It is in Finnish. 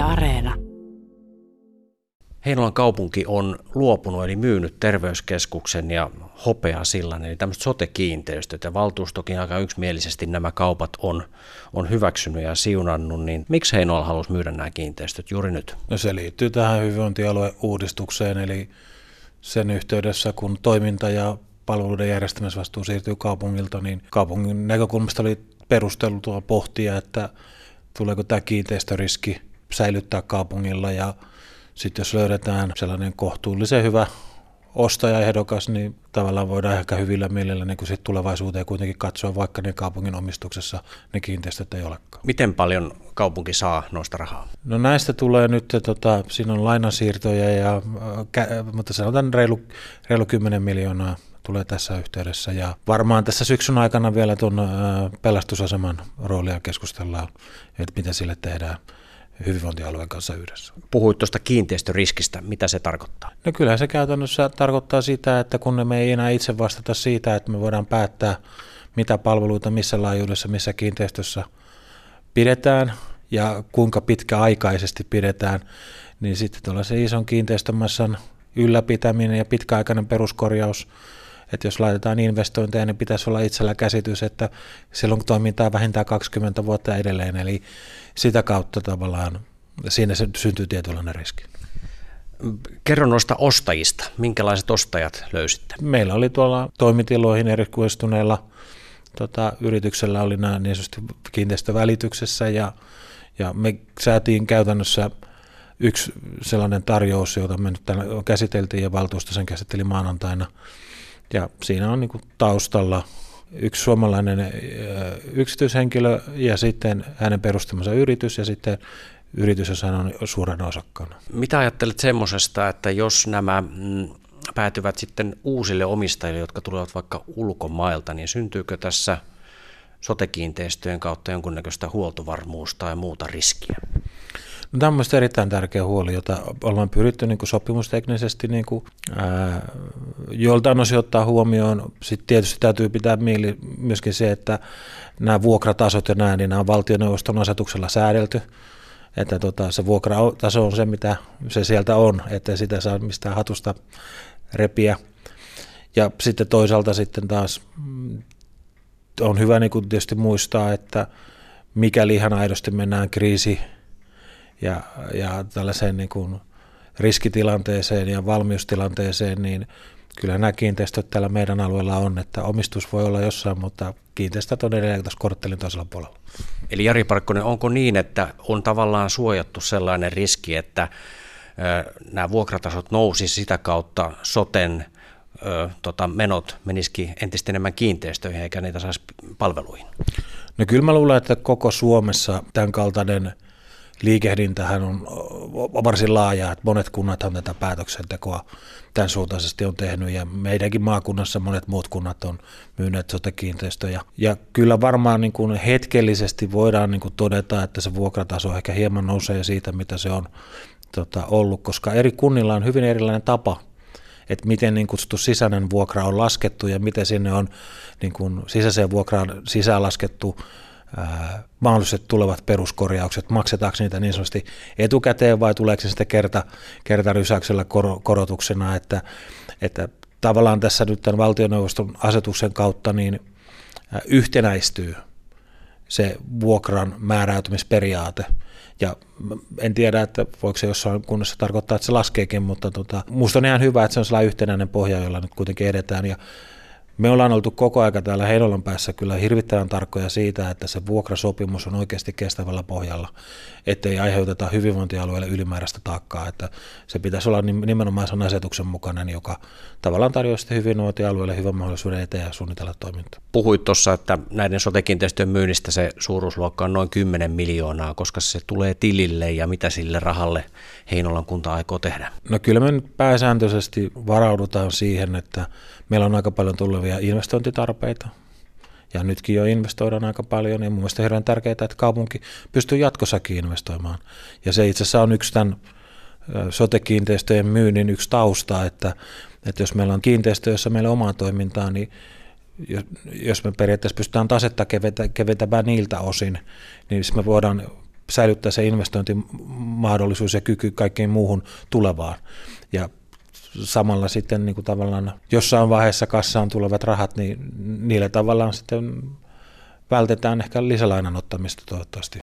Yle Areena. Heinolan kaupunki on luopunut eli myynyt terveyskeskuksen ja hopeasillan, eli tämmöiset sote-kiinteistöt, ja valtuustokin aika yksimielisesti nämä kaupat on, on hyväksynyt ja siunannut, niin miksi Heinola halusi myydä nämä kiinteistöt juuri nyt? No se liittyy tähän hyvinvointialueuudistukseen, eli sen yhteydessä, kun toiminta ja palveluiden järjestämisvastuu siirtyy kaupungilta, niin kaupungin näkökulmasta oli perusteltua pohtia, että tuleeko tämä kiinteistöriski säilyttää kaupungilla ja sitten jos löydetään sellainen kohtuullisen hyvä ostajaehdokas, niin tavallaan voidaan ehkä hyvillä mielellä niin sit tulevaisuuteen kuitenkin katsoa, vaikka ne kaupungin omistuksessa ne kiinteistöt ei olekaan. Miten paljon kaupunki saa noista rahaa? No näistä tulee nyt, tota, siinä on lainasiirtoja, ja, mutta sanotaan reilu, reilu 10 miljoonaa tulee tässä yhteydessä. Ja varmaan tässä syksyn aikana vielä tuon pelastusaseman roolia keskustellaan, että mitä sille tehdään hyvinvointialueen kanssa yhdessä. Puhuit tuosta kiinteistöriskistä. Mitä se tarkoittaa? No kyllä se käytännössä tarkoittaa sitä, että kun me ei enää itse vastata siitä, että me voidaan päättää, mitä palveluita missä laajuudessa, missä kiinteistössä pidetään ja kuinka pitkäaikaisesti pidetään, niin sitten tuollaisen ison kiinteistömassan ylläpitäminen ja pitkäaikainen peruskorjaus että jos laitetaan investointeja, niin pitäisi olla itsellä käsitys, että silloin toimintaa vähintään 20 vuotta edelleen, eli sitä kautta tavallaan siinä se syntyy tietynlainen riski. Kerro noista ostajista. Minkälaiset ostajat löysitte? Meillä oli tuolla toimitiloihin erikoistuneilla tota, yrityksellä oli nämä niin sanotusti kiinteistövälityksessä ja, ja me säätiin käytännössä yksi sellainen tarjous, jota me nyt käsiteltiin ja valtuusto sen käsitteli maanantaina ja siinä on niin taustalla yksi suomalainen yksityishenkilö ja sitten hänen perustamansa yritys ja sitten yritys, jossa hän on suurena osakkaana. Mitä ajattelet semmoisesta, että jos nämä mm, päätyvät sitten uusille omistajille, jotka tulevat vaikka ulkomailta, niin syntyykö tässä sotekiinteistöjen kautta jonkunnäköistä huoltovarmuus tai muuta riskiä? No, tämä on erittäin tärkeä huoli, jota ollaan pyritty niin kuin sopimusteknisesti niin kuin, ää, joltain osin ottaa huomioon. Sitten tietysti täytyy pitää mieli myöskin se, että nämä vuokratasot ja nämä, niin nämä on valtioneuvoston asetuksella säädelty että tota, se vuokrataso on se, mitä se sieltä on, että sitä saa mistään hatusta repiä. Ja sitten toisaalta sitten taas mm, on hyvä niin kuin tietysti muistaa, että mikäli ihan aidosti mennään kriisi ja, ja tällaiseen niin kuin riskitilanteeseen ja valmiustilanteeseen, niin kyllä nämä kiinteistöt täällä meidän alueella on, että omistus voi olla jossain, mutta kiinteistöt on edelleen tuossa korttelin toisella puolella. Eli Jari Parkkonen, onko niin, että on tavallaan suojattu sellainen riski, että nämä vuokratasot nousi sitä kautta soten tota, menot menisikin entistä enemmän kiinteistöihin eikä niitä saisi palveluihin? No kyllä mä luulen, että koko Suomessa tämän kaltainen – liikehdintähän on varsin laaja, että monet kunnathan tätä päätöksentekoa tämän suuntaisesti on tehnyt ja meidänkin maakunnassa monet muut kunnat on myyneet sote-kiinteistöjä. Ja kyllä varmaan niin kuin hetkellisesti voidaan niin kuin todeta, että se vuokrataso ehkä hieman nousee siitä, mitä se on tota, ollut, koska eri kunnilla on hyvin erilainen tapa että miten niin kutsuttu sisäinen vuokra on laskettu ja miten sinne on niin kuin sisäiseen vuokraan sisään laskettu mahdolliset tulevat peruskorjaukset, maksetaanko niitä niin sanotusti etukäteen vai tuleeko se kerta, kertarysäyksellä kor, korotuksena, että, että tavallaan tässä nyt tämän valtioneuvoston asetuksen kautta niin yhtenäistyy se vuokran määräytymisperiaate. Ja en tiedä, että voiko se jossain kunnassa tarkoittaa, että se laskeekin, mutta tota, minusta on ihan hyvä, että se on sellainen yhtenäinen pohja, jolla nyt kuitenkin edetään. Ja me ollaan oltu koko aika täällä Heinolan päässä kyllä hirvittävän tarkkoja siitä, että se vuokrasopimus on oikeasti kestävällä pohjalla, ettei aiheuteta hyvinvointialueelle ylimääräistä taakkaa, että se pitäisi olla nimenomaan sen asetuksen mukainen, joka tavallaan tarjoaa sitten hyvinvointialueelle hyvän mahdollisuuden eteen ja suunnitella toimintaa. Puhuit tuossa, että näiden sotekiinteistöjen myynnistä se suuruusluokka on noin 10 miljoonaa, koska se tulee tilille ja mitä sille rahalle Heinolan kunta aikoo tehdä? No kyllä me pääsääntöisesti varaudutaan siihen, että meillä on aika paljon tulevia investointitarpeita, ja nytkin jo investoidaan aika paljon, ja mun mielestä hirveän tärkeää, että kaupunki pystyy jatkossakin investoimaan. Ja se itse asiassa on yksi tämän sote-kiinteistöjen myynnin yksi tausta, että, että jos meillä on kiinteistö, jossa meillä on omaa toimintaa, niin jos me periaatteessa pystytään tasetta keventämään niiltä osin, niin me voidaan säilyttää se investointi mahdollisuus ja kyky kaikkeen muuhun tulevaan. Ja samalla sitten niin kuin tavallaan jossain vaiheessa kassaan tulevat rahat, niin niillä tavallaan sitten vältetään ehkä lisälainan ottamista toivottavasti.